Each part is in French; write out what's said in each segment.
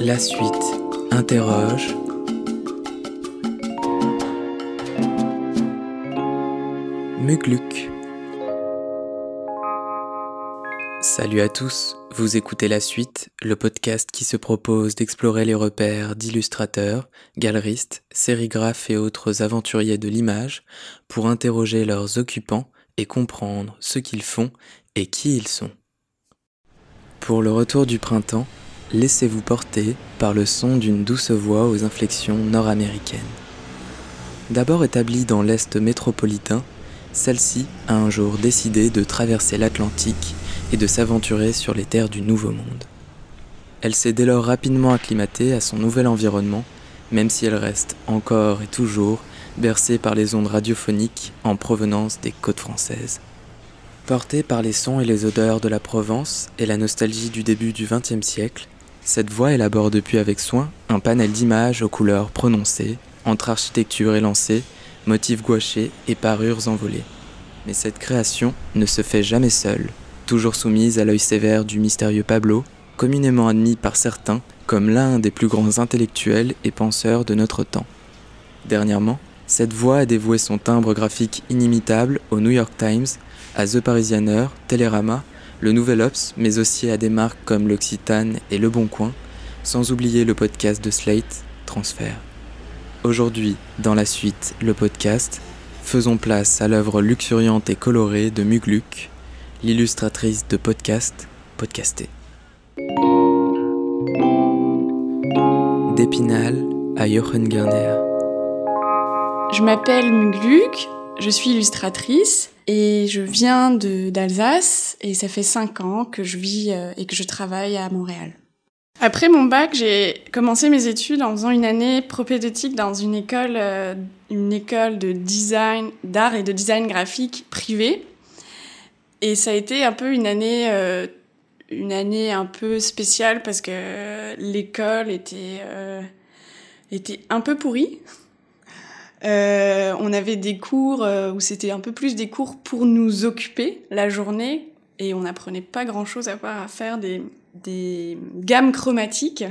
La suite interroge. Mugluk. Salut à tous, vous écoutez La Suite, le podcast qui se propose d'explorer les repères d'illustrateurs, galeristes, sérigraphes et autres aventuriers de l'image pour interroger leurs occupants et comprendre ce qu'ils font et qui ils sont. Pour le retour du printemps, laissez-vous porter par le son d'une douce voix aux inflexions nord-américaines. D'abord établie dans l'Est métropolitain, celle-ci a un jour décidé de traverser l'Atlantique et de s'aventurer sur les terres du Nouveau Monde. Elle s'est dès lors rapidement acclimatée à son nouvel environnement, même si elle reste encore et toujours bercée par les ondes radiophoniques en provenance des côtes françaises. Portée par les sons et les odeurs de la Provence et la nostalgie du début du XXe siècle, cette voix élabore depuis avec soin un panel d'images aux couleurs prononcées, entre architecture élancée, motifs gouachés et parures envolées. Mais cette création ne se fait jamais seule, toujours soumise à l'œil sévère du mystérieux Pablo, communément admis par certains comme l'un des plus grands intellectuels et penseurs de notre temps. Dernièrement, cette voix a dévoué son timbre graphique inimitable au New York Times à The Parisianer, Télérama, le Nouvel Ops, mais aussi à des marques comme l'Occitane et Le Bon Coin, sans oublier le podcast de Slate, Transfert. Aujourd'hui, dans la suite, le podcast, faisons place à l'œuvre luxuriante et colorée de Mugluk, l'illustratrice de podcast, podcasté. D'Épinal à Jochen Garner. Je m'appelle Mugluk, je suis illustratrice et je viens d'Alsace et ça fait cinq ans que je vis euh, et que je travaille à Montréal. Après mon bac, j'ai commencé mes études en faisant une année propédeutique dans une école, euh, une école de design, d'art et de design graphique privée. Et ça a été un peu une année, euh, une année un peu spéciale parce que l'école était, était un peu pourrie. Euh, on avait des cours euh, où c'était un peu plus des cours pour nous occuper la journée et on n'apprenait pas grand-chose à part à faire des, des gammes chromatiques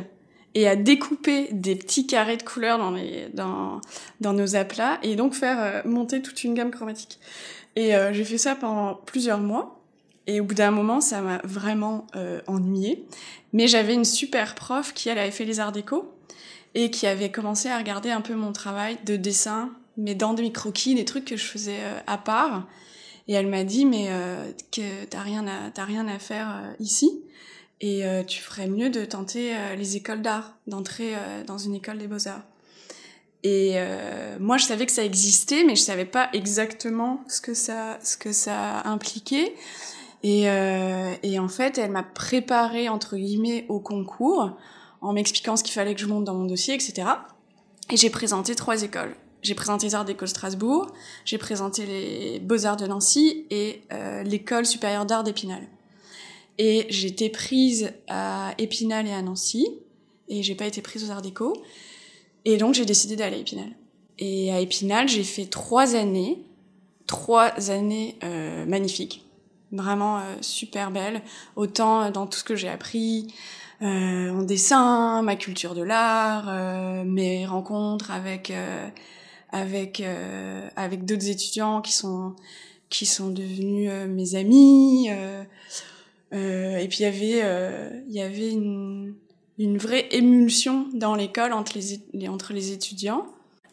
et à découper des petits carrés de couleurs dans, les, dans, dans nos aplats et donc faire euh, monter toute une gamme chromatique. Et j'ai fait ça pendant plusieurs mois. Et au bout d'un moment, ça m'a vraiment ennuyé. Mais j'avais une super prof qui, elle, avait fait les arts déco et qui avait commencé à regarder un peu mon travail de dessin, mais dans des croquis, des trucs que je faisais euh, à part. Et elle m'a dit, mais euh, que t'as rien à rien à faire euh, ici, et tu ferais mieux de tenter les écoles d'art, d'entrer dans une école des beaux arts. Et moi, je savais que ça existait, mais je savais pas exactement ce que ça ce que ça impliquait. Et, et en fait, elle m'a préparé entre guillemets au concours en m'expliquant ce qu'il fallait que je monte dans mon dossier, etc. Et j'ai présenté trois écoles. J'ai présenté les Arts d'École Strasbourg, j'ai présenté les Beaux-Arts de Nancy et euh, l'École supérieure d'art d'Épinal. Et j'ai été prise à Épinal et à Nancy, et j'ai pas été prise aux Arts Déco. Et donc j'ai décidé d'aller à Épinal. Et à Épinal, j'ai fait trois années, trois années euh, magnifiques, vraiment euh, super belles, autant dans tout ce que j'ai appris, euh, en dessin, ma culture de l'art, euh, mes rencontres avec euh, avec euh, avec d'autres étudiants qui sont qui sont devenus mes amis. et puis il y avait il y avait une une vraie émulsion dans l'école entre les, entre les étudiants.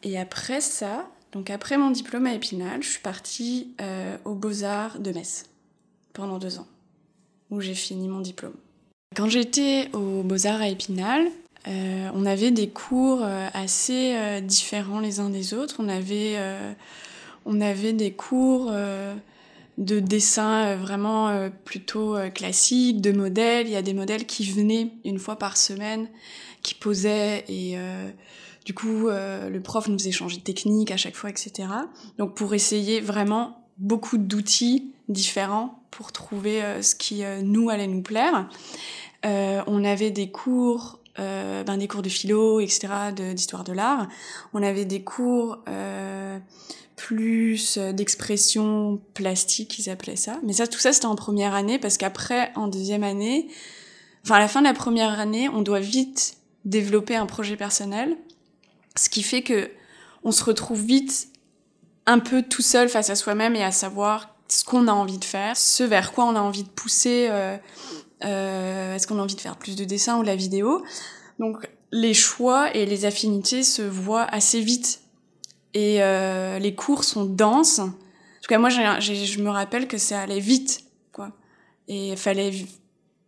Et après ça, donc après mon diplôme à Épinal, je suis partie euh, aux Beaux-Arts de Metz pendant deux ans, où j'ai fini mon diplôme. Quand j'étais aux Beaux-Arts à Épinal, euh, on avait des cours euh, assez euh, différents les uns des autres. On avait, on avait des cours de dessin vraiment plutôt classiques, de modèles. Il y a des modèles qui venaient une fois par semaine, qui posaient et du coup le prof nous faisait changer de technique à chaque fois, etc. Donc pour essayer vraiment beaucoup d'outils différents pour trouver ce qui nous allait nous plaire. Euh, on avait des cours, euh, ben des cours de philo, etc., d'histoire de, l'art. On avait des cours euh, plus d'expression plastique, ils appelaient ça. Mais ça, tout ça, c'était en première année, parce qu'après, en deuxième année, enfin, à la fin de la première année, on doit vite développer un projet personnel, ce qui fait que on se retrouve vite un peu tout seul face à soi-même et à savoir ce qu'on a envie de faire, ce vers quoi on a envie de pousser. Euh, euh, Est-ce qu'on a envie de faire plus de dessins ou de la vidéo? Donc les choix et les affinités se voient assez vite et euh, les cours sont denses. En tout cas, moi, je me rappelle que ça allait vite, quoi. Et fallait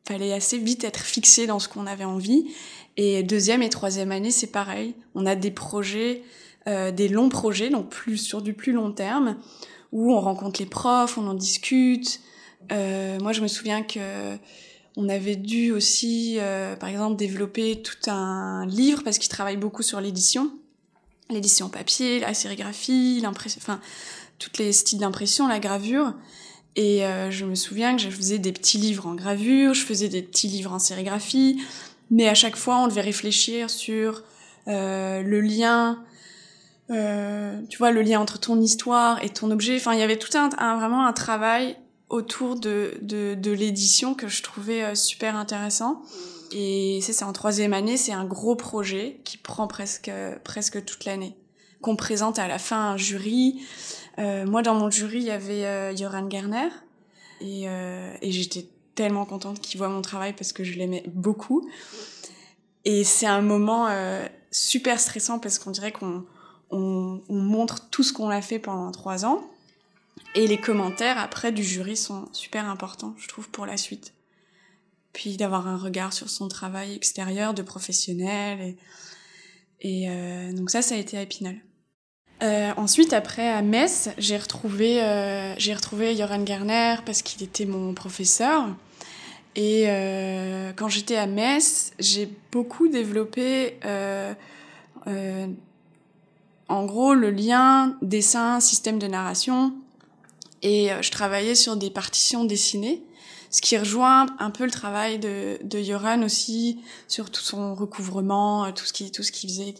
fallait assez vite être fixé dans ce qu'on avait envie. Et deuxième et troisième année, c'est pareil. On a des projets, euh, des longs projets, donc plus sur du plus long terme, où on rencontre les profs, on en discute. Euh, moi, je me souviens que on avait dû aussi, euh, par exemple, développer tout un livre parce qu'ils travaillent beaucoup sur l'édition, l'édition papier, la sérigraphie, l'impression, enfin, toutes les styles d'impression, la gravure. Et euh, je me souviens que je faisais des petits livres en gravure, je faisais des petits livres en sérigraphie, mais à chaque fois, on devait réfléchir sur euh, le lien, euh, tu vois, le lien entre ton histoire et ton objet. Enfin, il y avait tout un vraiment un travail autour de, de, l'édition que je trouvais euh, super intéressant. Et c'est en troisième année, c'est un gros projet qui prend presque, presque toute l'année, qu'on présente à la fin un jury. Euh, moi, dans mon jury, il y avait euh, Joran Gerner. Et, euh, et j'étais tellement contente qu'il voit mon travail parce que je l'aimais beaucoup. Et c'est un moment super stressant parce qu'on dirait qu'on on, on montre tout ce qu'on a fait pendant trois ans. Et les commentaires après du jury sont super importants, je trouve, pour la suite. Puis d'avoir un regard sur son travail extérieur de professionnel. Et, et euh, donc ça, ça a été à Épinal. Euh, ensuite, après, à Metz, j'ai retrouvé, euh, j'ai retrouvé Joran Gerner parce qu'il était mon professeur. Et euh, quand j'étais à Metz, j'ai beaucoup développé, euh, euh, en gros, le lien dessin, système de narration. Et euh, je travaillais sur des partitions dessinées, ce qui rejoint un peu le travail de, de Joran aussi sur tout son recouvrement, tout ce qui, tout ce qui faisait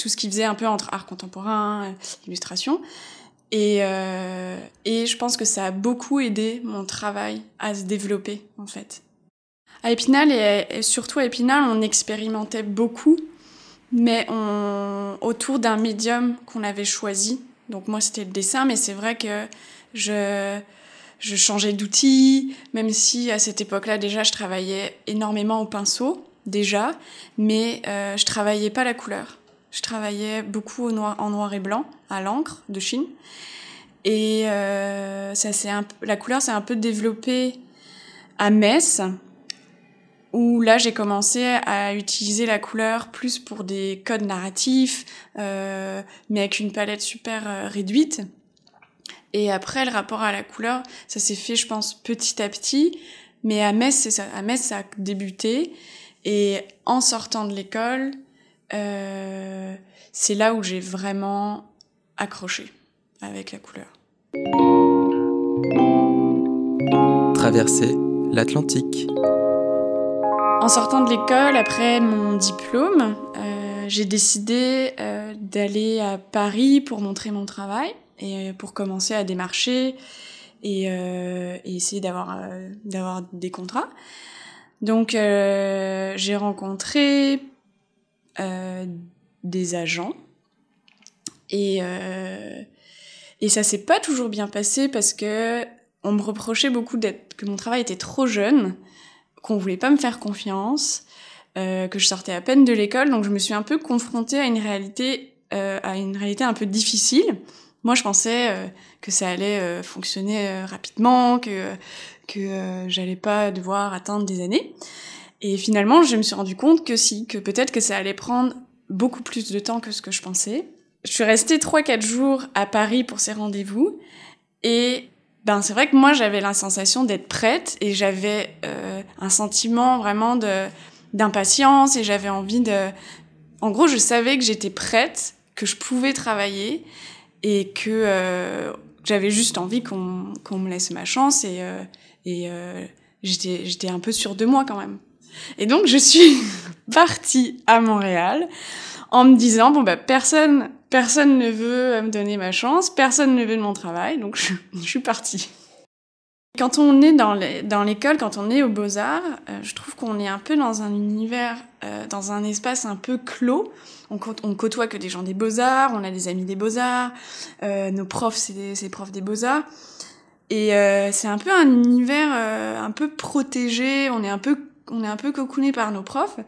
tout ce qu'il faisait un peu entre art contemporain, illustration. Et, euh, et je pense que ça a beaucoup aidé mon travail à se développer, en fait. À Épinal, et, et surtout à Épinal, on expérimentait beaucoup, mais on, autour d'un médium qu'on avait choisi. Donc moi, c'était le dessin, mais c'est vrai que je, je changeais d'outils, même si à cette époque-là, déjà, je travaillais énormément au pinceau, déjà, mais euh, je travaillais pas la couleur. Je travaillais beaucoup en noir et blanc, à l'encre de Chine. Et euh, ça, c'est la couleur s'est un peu développée à Metz, où là, j'ai commencé à utiliser la couleur plus pour des codes narratifs, euh, mais avec une palette super euh, réduite. Et après, le rapport à la couleur, ça s'est fait, je pense, petit à petit. Mais à Metz, ça, à a débuté. Et en sortant de l'école, euh, c'est là où j'ai vraiment accroché avec la couleur. Traverser l'Atlantique. En sortant de l'école, après mon diplôme, euh, j'ai décidé euh, d'aller à Paris pour montrer mon travail et pour commencer à démarcher et, euh, essayer d'avoir euh, des contrats. Donc euh, j'ai rencontré euh, des agents et ça s'est pas toujours bien passé parce que on me reprochait beaucoup que mon travail était trop jeune, qu'on voulait pas me faire confiance, euh, que je sortais à peine de l'école, donc je me suis un peu confrontée à une réalité euh, à une réalité un peu difficile. Moi, je pensais euh, que ça allait fonctionner rapidement, que que j'allais pas devoir attendre des années. Et finalement, je me suis rendu compte que si, que peut-être que ça allait prendre beaucoup plus de temps que ce que je pensais. Je suis restée 3-4 jours à Paris pour ces rendez-vous et ben c'est vrai que moi j'avais la sensation d'être prête et j'avais euh, un sentiment vraiment de d'impatience et j'avais envie de en gros je savais que j'étais prête que je pouvais travailler et que euh, j'avais juste envie qu'on qu'on me laisse ma chance et euh, et euh, j'étais j'étais un peu sûre de moi quand même. Et donc je suis partie à Montréal en me disant bon bah personne Personne ne veut me donner ma chance, personne ne veut de mon travail, donc je, suis partie. Quand on est dans l'école, quand on est aux beaux-arts, euh, je trouve qu'on est un peu dans un univers, euh, dans un espace un peu clos. On, on, côtoie que des gens des beaux-arts, on a des amis des beaux-arts, euh, nos profs, c'est des, profs des beaux-arts. Et euh, c'est un peu un univers euh, un peu protégé, on est un peu, on est un peu cocooné par nos profs.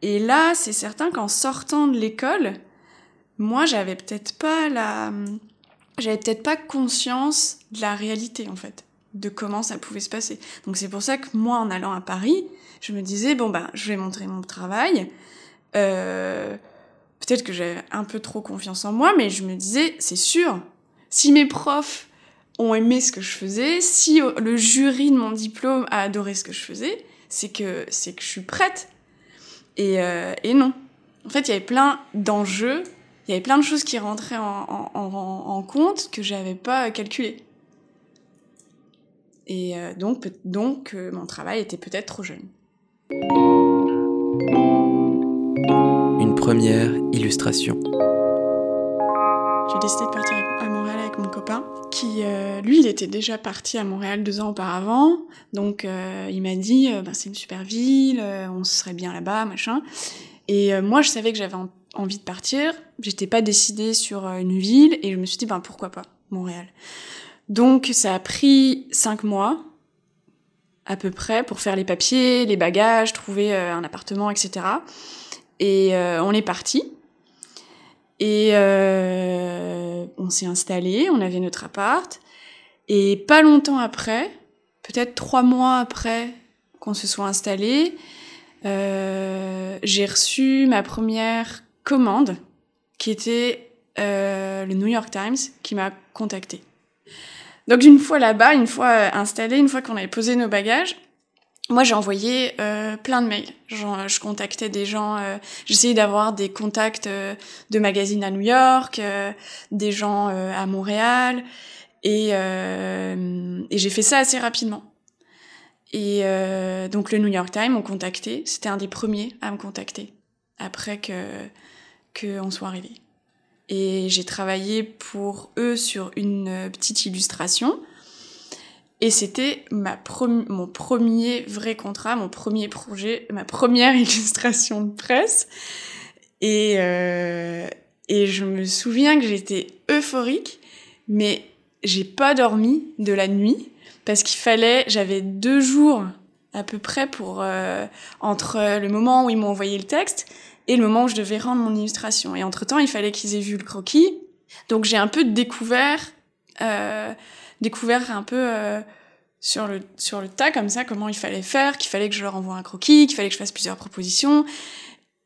Et là, c'est certain qu'en sortant de l'école, moi, j'avais peut-être pas la, j'avais peut-être pas conscience de la réalité, en fait de comment ça pouvait se passer. Donc c'est pour ça que moi, en allant à Paris, je me disais, bon, ben, je vais montrer mon travail. Euh, Peut-être que j'avais un peu trop confiance en moi, mais je me disais, c'est sûr, si mes profs ont aimé ce que je faisais, si le jury de mon diplôme a adoré ce que je faisais, c'est que, c'est que je suis prête. Et, euh, et non. En fait, il y avait plein d'enjeux, il y avait plein de choses qui rentraient en, en, en, en compte que j'avais pas calculées. Et euh, donc, donc euh, mon travail était peut-être trop jeune. Une première illustration. J'ai décidé de partir à Montréal avec mon copain, qui, euh, lui, il était déjà parti à Montréal deux ans auparavant. Donc, il m'a dit, bah, c'est une super ville, on serait bien là-bas, machin. Et moi, je savais que j'avais envie de partir. J'étais pas décidée sur une ville, et je me suis dit, ben pourquoi pas, Montréal. Donc ça a pris cinq mois à peu près pour faire les papiers, les bagages, trouver euh, un appartement, etc. Et euh, on est parti. Et euh, on s'est installé, on avait notre appart. Et pas longtemps après, peut-être trois mois après qu'on se soit installé, j'ai reçu ma première commande qui était le New York Times qui m'a contacté. Donc une fois là-bas, une fois euh, installé, une fois qu'on avait posé nos bagages, moi j'ai envoyé euh, plein de mails. Je contactais des gens, euh, j'essayais d'avoir des contacts euh, de magazines à New York, des gens à Montréal, et, et j'ai fait ça assez rapidement. Et donc le New York Times m'ont contacté, c'était un des premiers à me contacter après que qu'on soit arrivé et j'ai travaillé pour eux sur une euh, petite illustration. Et c'était mon premier vrai contrat, mon premier projet, ma première illustration de presse. Et, euh, et je me souviens que j'étais euphorique, mais j'ai pas dormi de la nuit parce qu'il fallait, j'avais deux jours à peu près pour euh, entre le moment où ils m'ont envoyé le texte et le moment où je devais rendre mon illustration. Et entre-temps, il fallait qu'ils aient vu le croquis. Donc j'ai un peu découvert, euh, découvert un peu euh, sur, le, sur le tas comme ça comment il fallait faire, qu'il fallait que je leur envoie un croquis, qu'il fallait que je fasse plusieurs propositions.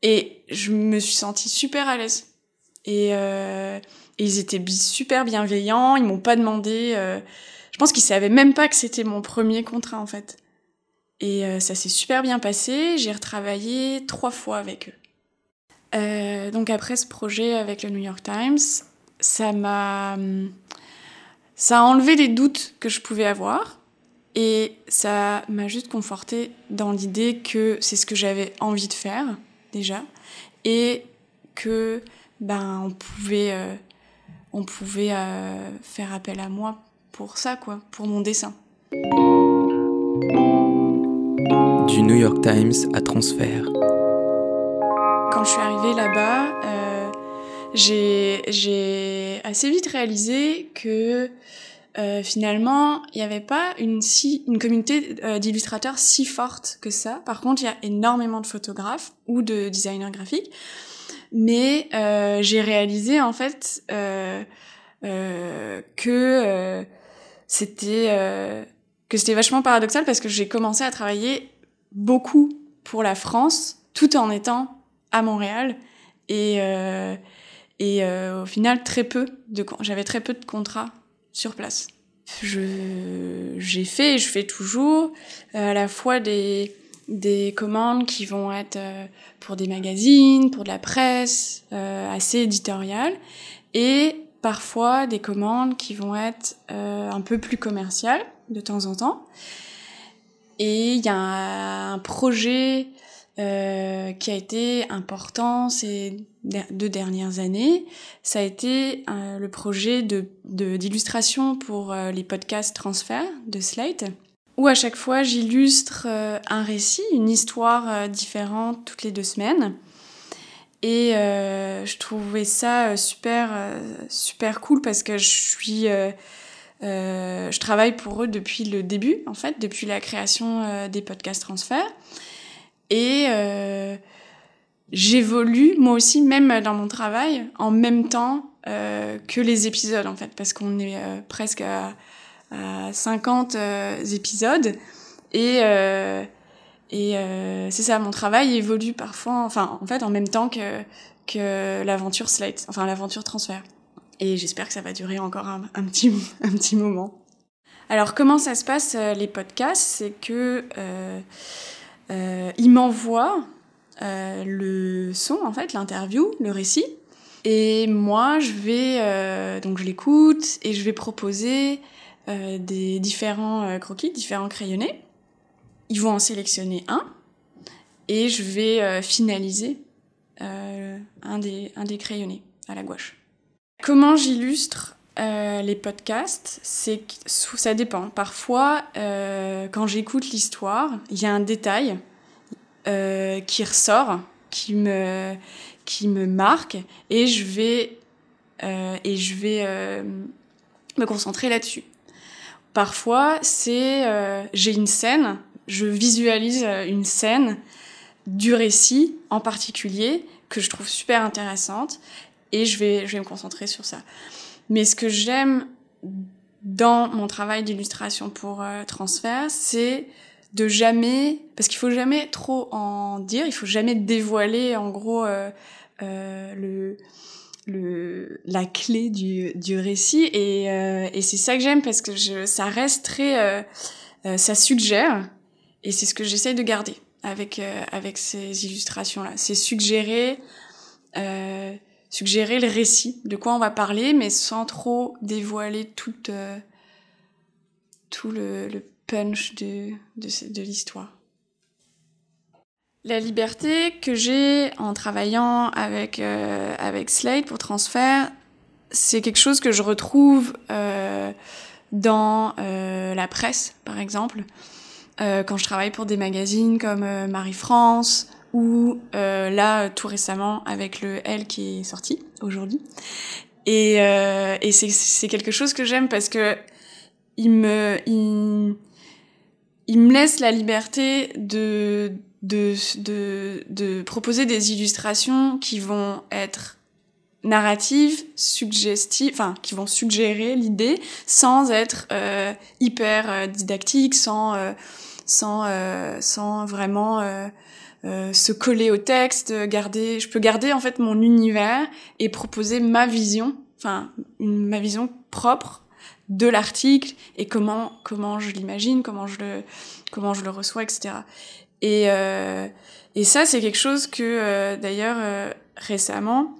Et je me suis sentie super à l'aise. Et, euh, ils étaient super bienveillants, ils m'ont pas demandé... Euh, je pense qu'ils savaient même pas que c'était mon premier contrat en fait. Et euh, ça s'est super bien passé, j'ai retravaillé trois fois avec eux. Euh, donc après ce projet avec le New York Times, ça m'a ça a enlevé les doutes que je pouvais avoir et ça m'a juste conforté dans l'idée que c'est ce que j'avais envie de faire déjà et que ben on pouvait euh, on pouvait euh, faire appel à moi pour ça quoi, pour mon dessin. Du New York Times à transfert quand je suis arrivée là-bas, euh, j'ai assez vite réalisé que euh, finalement, il n'y avait pas une, communauté euh, d'illustrateurs si forte que ça. Par contre, il y a énormément de photographes ou de designers graphiques. Mais j'ai réalisé en fait que c'était que c'était vachement paradoxal parce que j'ai commencé à travailler beaucoup pour la France tout en étant à Montréal et euh, et euh, au final très peu de j'avais très peu de contrats sur place. Je j'ai fait je fais toujours euh, à la fois des des commandes qui vont être pour des magazines, pour de la presse, assez éditoriale, et parfois des commandes qui vont être un peu plus commerciales de temps en temps. Et il y a un projet euh, qui a été important ces deux dernières années, ça a été le projet de d'illustration pour les podcasts transfert de Slate, où à chaque fois j'illustre un récit, une histoire différente toutes les deux semaines. Et euh, je trouvais ça super, super cool parce que je suis euh, je travaille pour eux depuis le début, en fait, depuis la création euh, des podcasts transferts. Et euh, j'évolue, moi aussi, même dans mon travail, en même temps euh, que les épisodes, en fait, parce qu'on est euh, presque à, à 50 épisodes. Et, et c'est ça, mon travail évolue parfois, enfin, en fait, en même temps que, que l'aventure Slate, enfin, l'aventure transfert. Et j'espère que ça va durer encore un, petit, un petit moment. Alors comment ça se passe euh, les podcasts? C'est que euh, euh, ils m'envoient euh, le son en fait, l'interview, le récit, et moi je vais euh, donc je l'écoute et je vais proposer des différents croquis, différents crayonnés. Ils vont en sélectionner un et je vais finaliser un des un des crayonnés à la gouache. Comment j'illustre euh, les podcasts C'est ça dépend. Parfois, euh, quand j'écoute l'histoire, il y a un détail euh, qui ressort, qui me qui me marque, et je vais et je vais me concentrer là-dessus. Parfois, c'est j'ai une scène, je visualise une scène du récit en particulier que je trouve super intéressante et je vais, je vais me concentrer sur ça. Mais ce que j'aime dans mon travail d'illustration pour euh, transfert, c'est de jamais, parce qu'il faut jamais trop en dire, il faut jamais dévoiler en gros euh, euh, le, le, la clé du, du récit. Et, euh, et c'est ça que j'aime parce que je, ça reste très, ça suggère et c'est ce que j'essaye de garder avec avec ces illustrations là, c'est suggérer suggérer le récit, de quoi on va parler, mais sans trop dévoiler tout, euh, tout le, punch de, de, l'histoire. La liberté que j'ai en travaillant avec, euh, avec Slate pour transfert, c'est quelque chose que je retrouve euh, dans euh, la presse, par exemple. Quand je travaille pour des magazines comme Marie-France, ou euh, là tout récemment avec le L qui est sorti aujourd'hui. Et, euh, et c'est quelque chose que j'aime parce que il me il, me laisse la liberté de de, de proposer des illustrations qui vont être narratives, suggestives, enfin qui vont suggérer l'idée sans être euh, hyper didactique, sans sans sans vraiment euh, euh, se coller au texte, garder, je peux garder en fait mon univers et proposer ma vision, enfin ma vision propre de l'article et comment comment je l'imagine, comment je le comment je le reçois, etc. Et euh, et ça c'est quelque chose que euh, d'ailleurs euh, récemment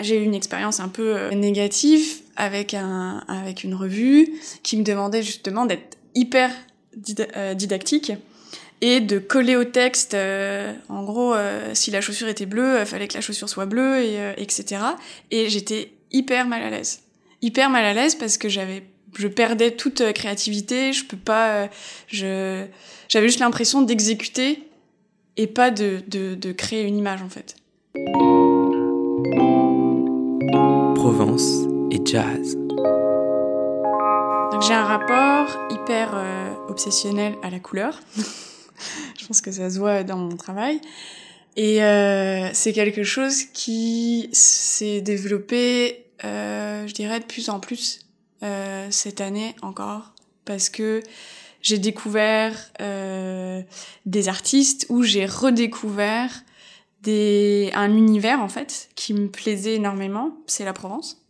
j'ai eu une expérience un peu euh, négative avec un avec une revue qui me demandait justement d'être hyper didactique et de coller au texte, euh, en gros, euh, si la chaussure était bleue, il euh, fallait que la chaussure soit bleue, et, euh, etc. Et j'étais hyper mal à l'aise. Hyper mal à l'aise parce que j'avais, je perdais toute créativité, je peux pas, je, j'avais juste l'impression d'exécuter et pas de, de, de créer une image en fait. Provence et jazz. Donc j'ai un rapport hyper obsessionnel à la couleur. je pense que ça se voit dans mon travail. Et euh, c'est quelque chose qui s'est développé, euh, je dirais, de plus en plus euh, cette année encore, parce que j'ai découvert des artistes où j'ai redécouvert des, un univers en fait qui me plaisait énormément, c'est la Provence.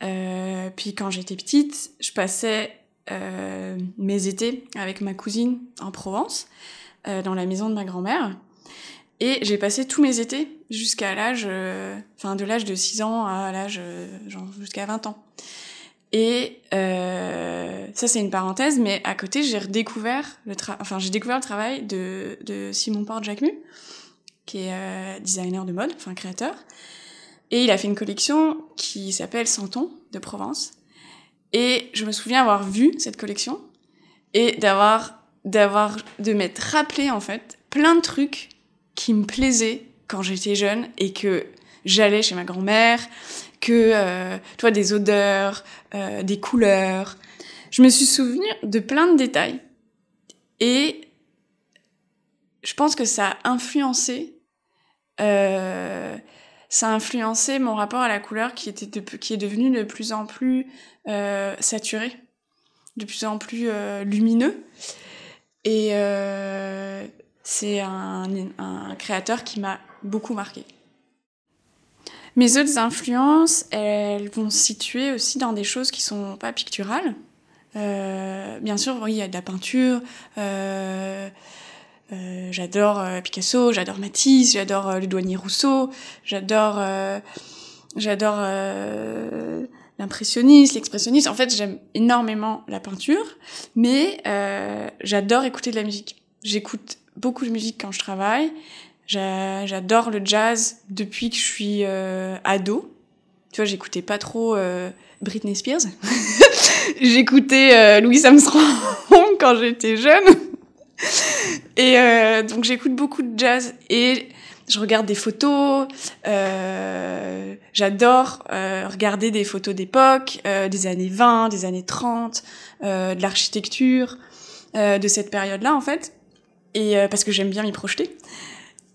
Puis quand j'étais petite, je passais euh, mes étés avec ma cousine en Provence, euh, dans la maison de ma grand-mère. Et j'ai passé tous mes étés jusqu'à l'âge, euh, enfin de l'âge de 6 ans à l'âge, euh, genre jusqu'à 20 ans. Et euh, ça c'est une parenthèse, mais à côté j'ai redécouvert le enfin j'ai découvert le travail de, de Simon Porte Jacquemus, qui est designer de mode, enfin créateur. Et il a fait une collection qui s'appelle Santon de Provence. Et je me souviens avoir vu cette collection et d'avoir, d'avoir, de m'être rappelé en fait plein de trucs qui me plaisaient quand j'étais jeune et que j'allais chez ma grand-mère, que, euh, des odeurs, euh, des couleurs. Je me suis souvenu de plein de détails. Et je pense que ça a influencé euh, ça a influencé mon rapport à la couleur qui, était qui est devenu de plus en plus euh, saturé, de plus en plus euh, lumineux. Et euh, c'est un, créateur qui m'a beaucoup marqué. Mes autres influences, elles vont se situer aussi dans des choses qui sont pas picturales. Euh, bien sûr, il y a de la peinture. Euh, j'adore euh, Picasso, j'adore Matisse, j'adore euh, le douanier Rousseau, j'adore j'adore l'impressionniste, l'expressionniste. En fait, j'aime énormément la peinture, mais j'adore écouter de la musique. J'écoute beaucoup de musique quand je travaille. J'adore le jazz depuis que je suis ado. Tu vois, j'écoutais pas trop Britney Spears. j'écoutais Louis Armstrong quand j'étais jeune. Et euh, donc j'écoute beaucoup de jazz et je regarde des photos. Euh, J'adore euh, regarder des photos d'époque, des années 20, des années 30, euh, de l'architecture, de cette période-là en fait. Et parce que j'aime bien m'y projeter.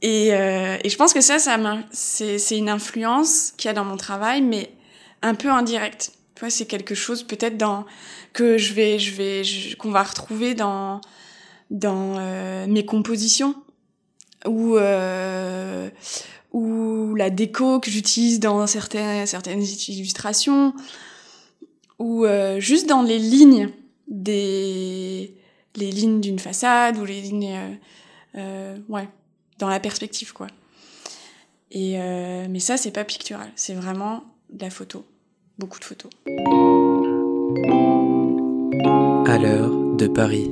Et, et, je pense que ça, ça c'est une influence qu'il y a dans mon travail, mais un peu indirecte. Tu vois, c'est quelque chose peut-être dans que je vais, je vais, qu'on va retrouver dans dans euh, mes compositions ou euh, ou la déco que j'utilise dans certaines certaines illustrations ou euh, juste dans les lignes des les lignes d'une façade ou les lignes ouais dans la perspective quoi. Et mais ça c'est pas pictural. C'est vraiment de la photo. Beaucoup de photos. À l'heure de Paris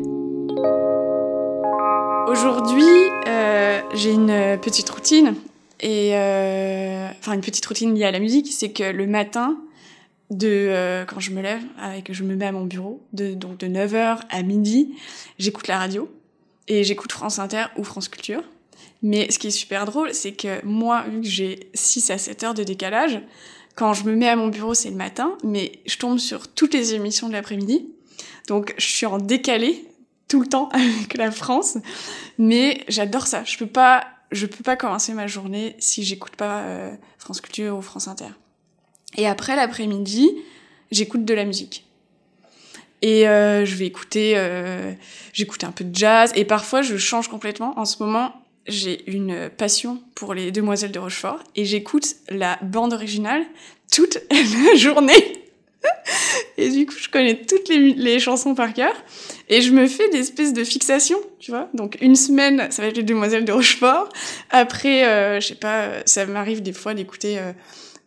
j'ai une petite routine et euh, enfin une petite routine liée à la musique, c'est que le matin, de euh, quand je me lève, avec je me mets à mon bureau, de donc de 9h à midi, j'écoute la radio et j'écoute France Inter ou France Culture. Mais ce qui est super drôle, c'est que moi, vu que j'ai 6 à 7 heures de décalage, quand je me mets à mon bureau, c'est le matin, mais je tombe sur toutes les émissions de l'après-midi. Donc je suis en décalé tout le temps avec la France. Mais j'adore ça. Je peux pas, je peux pas commencer ma journée si j'écoute pas euh, France Culture ou France Inter. Et après l'après-midi, j'écoute de la musique. Et euh, je vais écouter, euh, j'écoute un peu de jazz et parfois je change complètement. En ce moment, j'ai une passion pour les Demoiselles de Rochefort et j'écoute la bande originale toute la journée. Et du coup, je connais toutes les, chansons par cœur. Et je me fais des espèces de fixations, tu vois. Donc une semaine, ça va être les Demoiselles de Rochefort. Après, euh, je sais pas, ça m'arrive des fois d'écouter euh,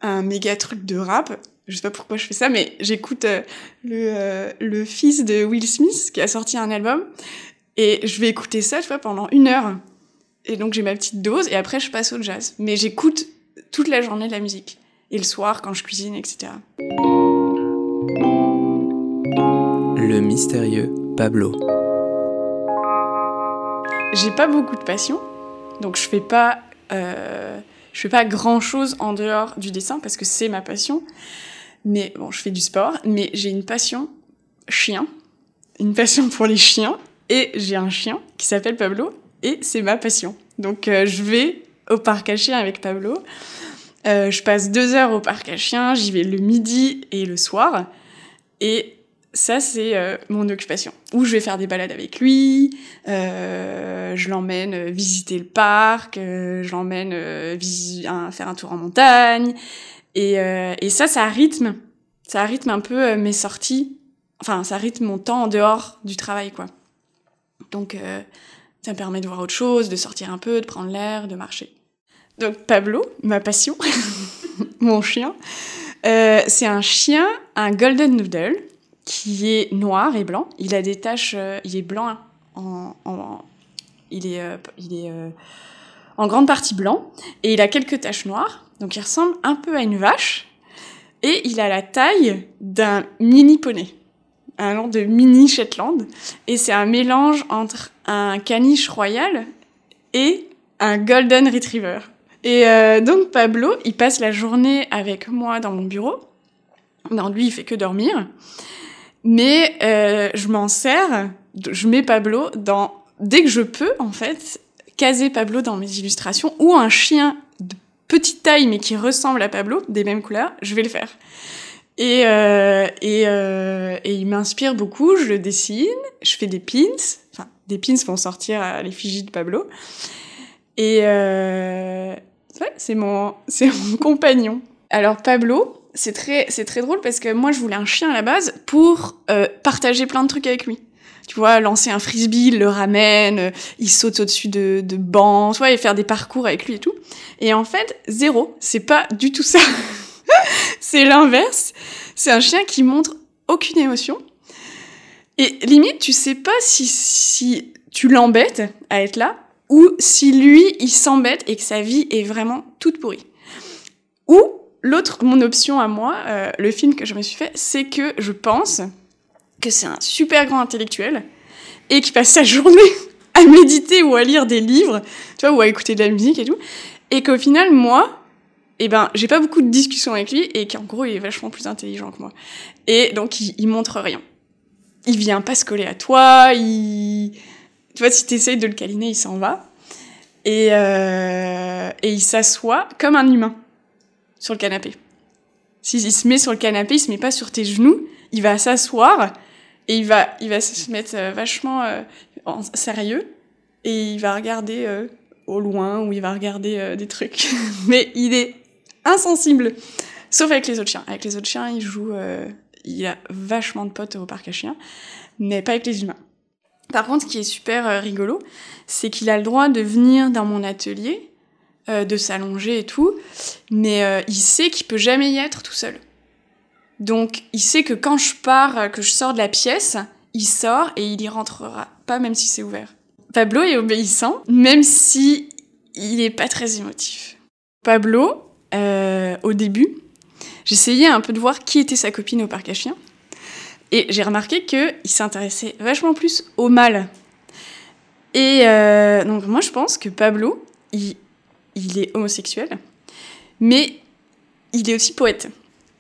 un méga truc de rap. Je sais pas pourquoi je fais ça, mais j'écoute euh, le, le fils de Will Smith qui a sorti un album. Et je vais écouter ça, tu vois, pendant une heure. Et donc j'ai ma petite dose et après je passe au jazz. Mais j'écoute toute la journée de la musique. Et le soir quand je cuisine, etc. Le mystérieux Pablo. J'ai pas beaucoup de passion, donc je fais pas, euh, je fais pas grand chose en dehors du dessin parce que c'est ma passion. Mais bon, je fais du sport, mais j'ai une passion chien, une passion pour les chiens, et j'ai un chien qui s'appelle Pablo, et c'est ma passion. Donc euh, je vais au parc à chiens avec Pablo. Euh, je passe deux heures au parc à chiens, j'y vais le midi et le soir. Et ça, c'est euh, mon occupation. Où je vais faire des balades avec lui, euh, je l'emmène euh, visiter le parc, euh, je l'emmène euh, faire un tour en montagne. Et, et, ça, ça rythme, ça rythme un peu mes sorties. Enfin, ça rythme mon temps en dehors du travail, quoi. Donc, ça me permet de voir autre chose, de sortir un peu, de prendre l'air, de marcher. Donc, Pablo, ma passion, mon chien, c'est un chien, un golden noodle qui est noir et blanc. Il a des taches, euh, il est blanc en il est, euh, il est, euh, en grande partie blanc, et il a quelques taches noires, donc il ressemble un peu à une vache, et il a la taille d'un mini poney, un genre de mini Shetland, et c'est un mélange entre un caniche royal et un golden retriever. Et donc Pablo, il passe la journée avec moi dans mon bureau. Non, lui, il fait que dormir. Mais euh, je m'en sers, je mets Pablo dans... Dès que je peux, en fait, caser Pablo dans mes illustrations, ou un chien de petite taille mais qui ressemble à Pablo, des mêmes couleurs, je vais le faire. Et, euh, et, euh, et il m'inspire beaucoup, je le dessine, je fais des pins, enfin des pins vont sortir à l'effigie de Pablo. Et euh, ouais, c'est mon, mon compagnon. Alors Pablo, c'est très, c'est très drôle parce que moi je voulais un chien à la base pour euh, partager plein de trucs avec lui. Tu vois, lancer un frisbee, il le ramène, euh, il saute au-dessus de, de bancs, tu vois, et faire des parcours avec lui et tout. Et en fait, zéro, c'est pas du tout ça. c'est l'inverse. C'est un chien qui montre aucune émotion. Et limite, tu sais pas si, si tu l'embêtes à être là, ou si lui, il s'embête et que sa vie est vraiment toute pourrie. Ou l'autre, mon option à moi, euh, le film que je me suis fait, c'est que je pense que c'est un super grand intellectuel et qui passe sa journée à méditer ou à lire des livres, tu vois, ou à écouter de la musique et tout, et qu'au final, moi, eh ben, j'ai pas beaucoup de discussions avec lui et qu'en gros, il est vachement plus intelligent que moi. Et donc, il, il montre rien. Il vient pas se coller à toi, il tu vois, si tu essayes de le câliner, il s'en va. Et, euh, et il s'assoit comme un humain sur le canapé. S'il se met sur le canapé, il se met pas sur tes genoux, il va s'asseoir et il va, il va se mettre euh, vachement euh, en sérieux et il va regarder euh, au loin ou il va regarder des trucs. Mais il est insensible. Sauf avec les autres chiens. Avec les autres chiens, il joue, il a vachement de potes au parc à chiens, mais pas avec les humains. Par contre, ce qui est super rigolo, c'est qu'il a le droit de venir dans mon atelier, euh, de s'allonger et tout, mais euh, il sait qu'il peut jamais y être tout seul. Donc, il sait que quand je pars, euh, que je sors de la pièce, il sort et il y rentrera pas même si c'est ouvert. Pablo est obéissant, même si il est pas très émotif. Pablo, au début, j'essayais un peu de voir qui était sa copine au parc à chiens. Et j'ai remarqué qu'il s'intéressait vachement plus au mâle. Et donc moi je pense que Pablo, il, il est homosexuel, mais il est aussi poète.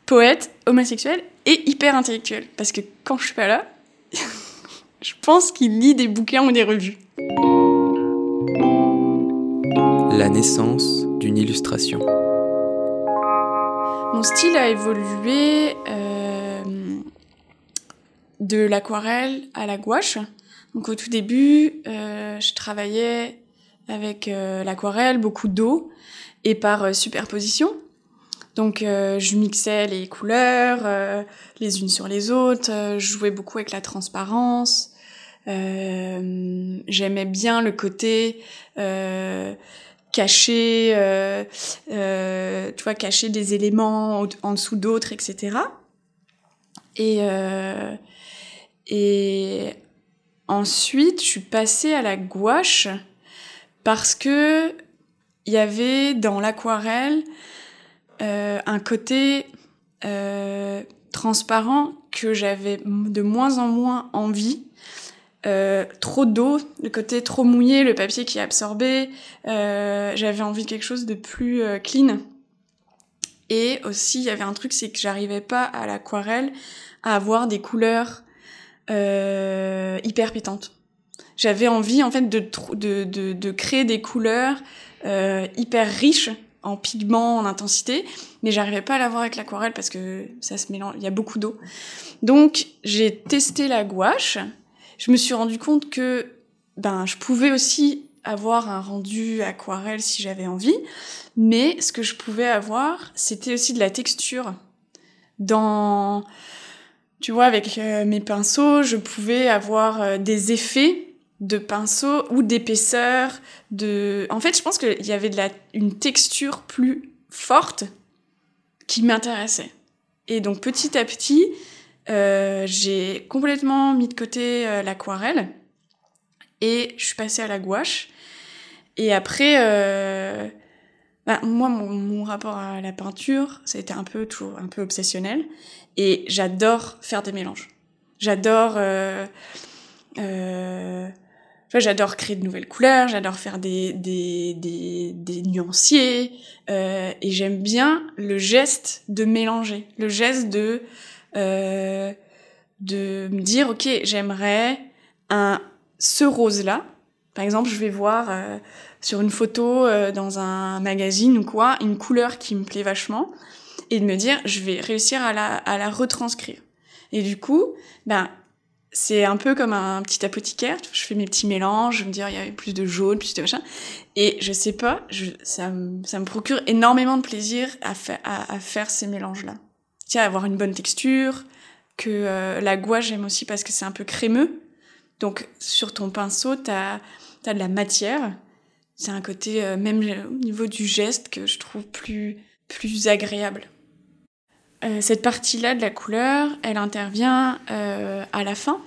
Poète, homosexuel et hyper intellectuel. Parce que quand je suis pas là, je pense qu'il lit des bouquins ou des revues. La naissance d'une illustration. Mon style a évolué euh, de l'aquarelle à la gouache. Donc au tout début, euh, je travaillais avec euh, l'aquarelle, beaucoup d'eau et par euh, superposition. Donc euh, je mixais les couleurs euh, les unes sur les autres, euh, je jouais beaucoup avec la transparence. J'aimais bien le côté euh, tu vois, cacher des éléments en dessous d'autres, etc. Et, et ensuite, je suis passée à la gouache parce que il y avait dans l'aquarelle euh, un côté euh, transparent que j'avais de moins en moins envie. Euh, trop d'eau, le côté trop mouillé, le papier qui. Euh, j'avais envie de quelque chose de plus clean. Et aussi, il y avait un truc, c'est que j'arrivais pas à l'aquarelle à avoir des couleurs hyper pétantes. J'avais envie, en fait, de, de, de créer des couleurs euh, hyper riches en pigments, en intensité, mais j'arrivais pas à l'avoir avec l'aquarelle parce que ça se mélange, il y a beaucoup d'eau. Donc, j'ai testé la gouache. Je me suis rendu compte que ben, je pouvais aussi avoir un rendu aquarelle si j'avais envie, mais ce que je pouvais avoir, c'était aussi de la texture. Dans, tu vois, avec euh, mes pinceaux, je pouvais avoir euh, des effets de pinceau ou d'épaisseur, de. En fait, je pense qu'il y avait une texture plus forte qui m'intéressait. Et donc petit à petit, euh, j'ai complètement mis de côté euh, l'aquarelle et je suis passée à la gouache. Et après, euh, bah, moi, mon, rapport à la peinture, ça a été un peu toujours un peu obsessionnel. Et j'adore faire des mélanges. J'adore, euh, j'adore créer de nouvelles couleurs. J'adore faire des des des, nuanciers. Euh, et j'aime bien le geste de mélanger, le geste de euh, de me dire, ok, j'aimerais un ce rose là par exemple, je vais voir euh, sur une photo dans un magazine ou quoi, une couleur qui me plaît vachement, et de me dire, je vais réussir à la, à la retranscrire. Et du coup, ben, c'est un peu comme un petit apothicaire. Je fais mes petits mélanges, je me dire, il y avait plus de jaune, plus de machin. Et je sais pas, je, ça, me, ça me procure énormément de plaisir à, à, faire ces mélanges-là. Tiens, avoir une bonne texture, que euh, la gouache, j'aime aussi parce que c'est un peu crémeux. Donc, sur ton pinceau, t'as t'as de la matière. C'est un côté, euh, même au niveau du geste, que je trouve plus, plus agréable. Euh, cette partie-là de la couleur, elle intervient euh, à la fin,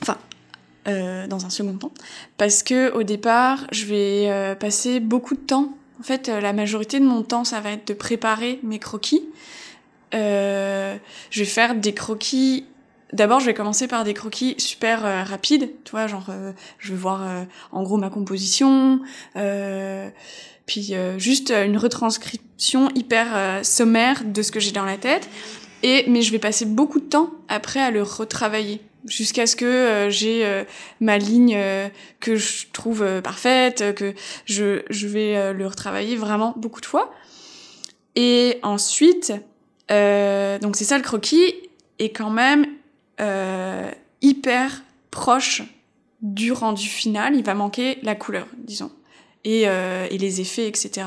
enfin, euh, dans un second temps, parce que au départ, je vais passer beaucoup de temps. En fait, la majorité de mon temps, ça va être de préparer mes croquis. je vais faire des croquis. D'abord, je vais commencer par des croquis super rapides, tu vois, genre je vais voir en gros ma composition, puis juste une hyper sommaire de ce que j'ai dans la tête. Et mais je vais passer beaucoup de temps après à le retravailler jusqu'à ce que j'ai ma ligne que je trouve parfaite, que je je vais le retravailler vraiment beaucoup de fois. Et ensuite, donc c'est ça le croquis. Et quand même, euh, hyper proche du rendu final. Il va manquer la couleur, disons, et, euh, et les effets, etc.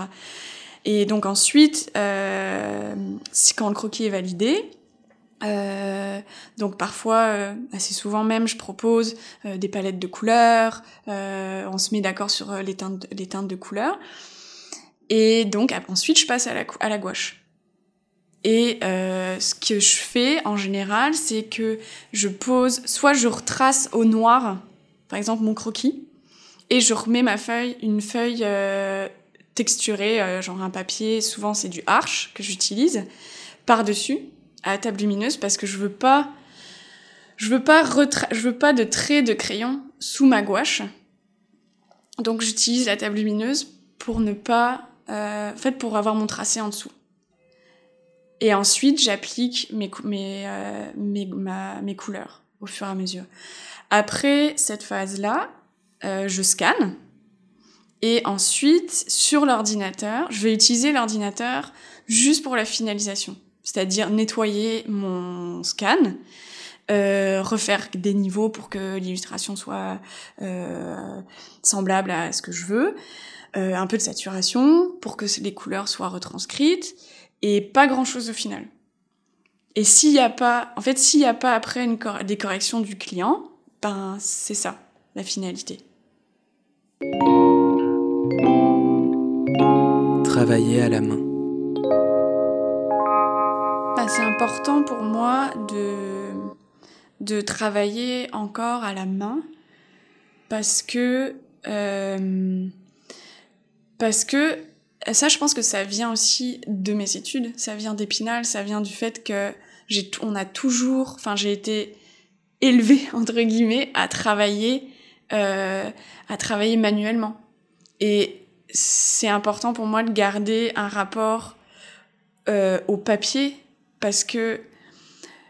Et donc ensuite, euh, quand le croquis est validé, euh, donc parfois, euh, assez souvent même, je propose des palettes de couleurs, on se met d'accord sur les teintes, les teintes de couleurs, et donc ensuite je passe à la, à la gouache. Et ce que je fais en général, c'est que je pose, soit je retrace au noir, par exemple mon croquis, et je remets ma feuille, une feuille texturée, euh, genre un papier, souvent c'est du arche que j'utilise, par-dessus, à la table lumineuse, parce que je veux pas, je veux pas je veux pas de traits de crayon sous ma gouache. Donc j'utilise la table lumineuse pour ne pas, euh, en fait, pour avoir mon tracé en dessous. Et ensuite, j'applique mes, mes, euh, mes, mes couleurs au fur et à mesure. Après cette phase-là, je scanne. Et ensuite, sur l'ordinateur, je vais utiliser l'ordinateur juste pour la finalisation. C'est-à-dire nettoyer mon scan, euh, refaire des niveaux pour que l'illustration soit euh, semblable à ce que je veux, euh, un peu de saturation pour que les couleurs soient retranscrites, et pas grand chose au final. Et s'il n'y a pas, en fait, s'il n'y a pas après une des corrections du client, ben c'est ça, la finalité. À la main. Ben, c'est important pour moi de, de travailler encore à la main parce que euh, parce que ça, je pense que ça vient aussi de mes études, ça vient d'Épinal, ça vient du fait que j'ai, on a toujours, enfin, j'ai été élevée entre guillemets à travailler, euh, à travailler manuellement. Et c'est important pour moi de garder un rapport euh, au papier parce que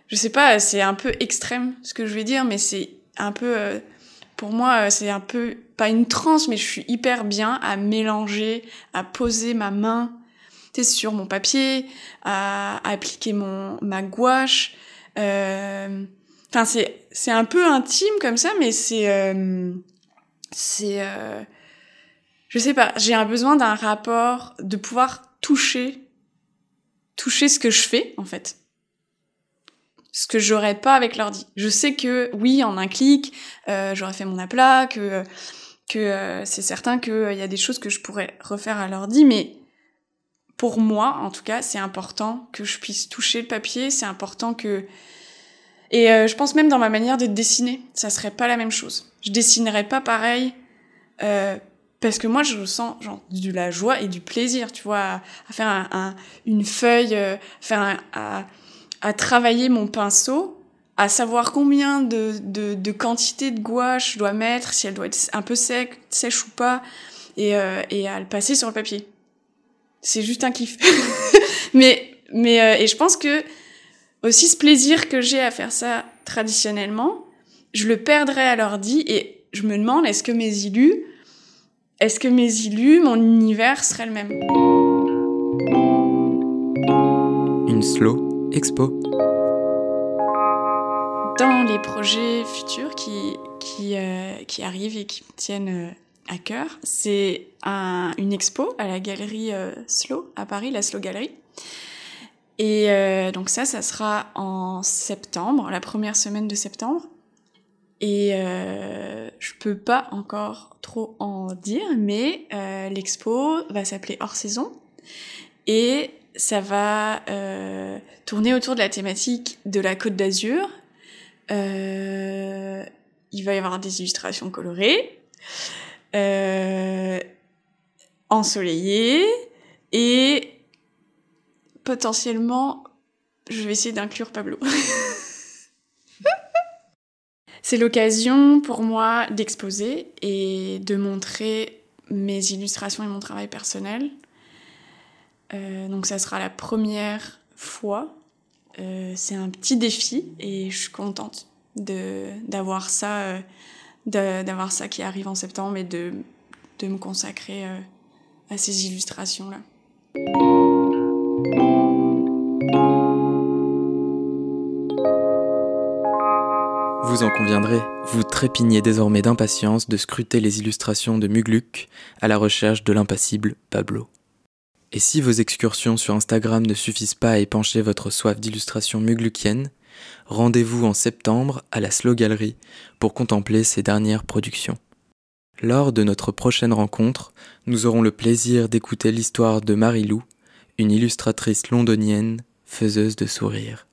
je sais pas, c'est un peu extrême ce que je vais dire, mais c'est un peu euh, pour moi, euh, c'est un peu, pas une transe, mais je suis hyper bien à mélanger, à poser ma main sur mon papier, à, appliquer mon, ma gouache. Enfin, c'est, c'est un peu intime comme ça, mais c'est, c'est, je sais pas, j'ai un besoin d'un rapport, de pouvoir toucher, toucher ce que je fais, en fait ce que j'aurais pas avec l'ordi. Je sais que oui, en un clic, euh, j'aurais fait mon aplat, que que euh, c'est certain qu'il euh, y a des choses que je pourrais refaire à l'ordi, mais pour moi, en tout cas, c'est important que je puisse toucher le papier, c'est important que et euh, je pense même dans ma manière de dessiner, ça serait pas la même chose. Je dessinerais pas pareil parce que moi je ressens genre de la joie et du plaisir tu vois à, faire un, une feuille euh, faire à, travailler mon pinceau à savoir combien de, quantité de gouache je dois mettre si elle doit être un peu sec sèche ou pas et, euh, à le passer sur le papier. C'est juste un kiff. Mais mais euh, et je pense que aussi ce plaisir que j'ai à faire ça traditionnellement je le perdrais à l'ordi et je me demande est-ce que mes illus est-ce que mes illus, mon univers serait le même? Une slow expo. Dans les projets futurs qui, qui, euh, qui arrivent et qui me tiennent euh, à cœur, c'est un, une expo à la galerie euh, Slow à Paris, la Slow Gallery. Et donc ça, ça sera en septembre, la première semaine de septembre. Et euh, je peux pas encore trop en dire, mais euh, l'expo va s'appeler Hors Saison et ça va euh, tourner autour de la thématique de la Côte d'Azur. Euh, il va y avoir des illustrations colorées, euh, ensoleillées et potentiellement, je vais essayer d'inclure Pablo. C'est l'occasion pour moi d'exposer et de montrer mes illustrations et mon travail personnel. Euh, donc ça sera la première fois. Euh, c'est un petit défi et je suis contente d'avoir ça, euh, d'avoir ça qui arrive en septembre et de, de me consacrer à ces illustrations-là. Vous en conviendrez, vous trépignez désormais d'impatience de scruter les illustrations de Mugluk à la recherche de l'impassible Pablo. Et si vos excursions sur Instagram ne suffisent pas à épancher votre soif d'illustration muglukienne, rendez-vous en septembre à la Slow Gallery pour contempler ses dernières productions. Lors de notre prochaine rencontre, nous aurons le plaisir d'écouter l'histoire de Marie-Lou, une illustratrice londonienne faiseuse de sourires.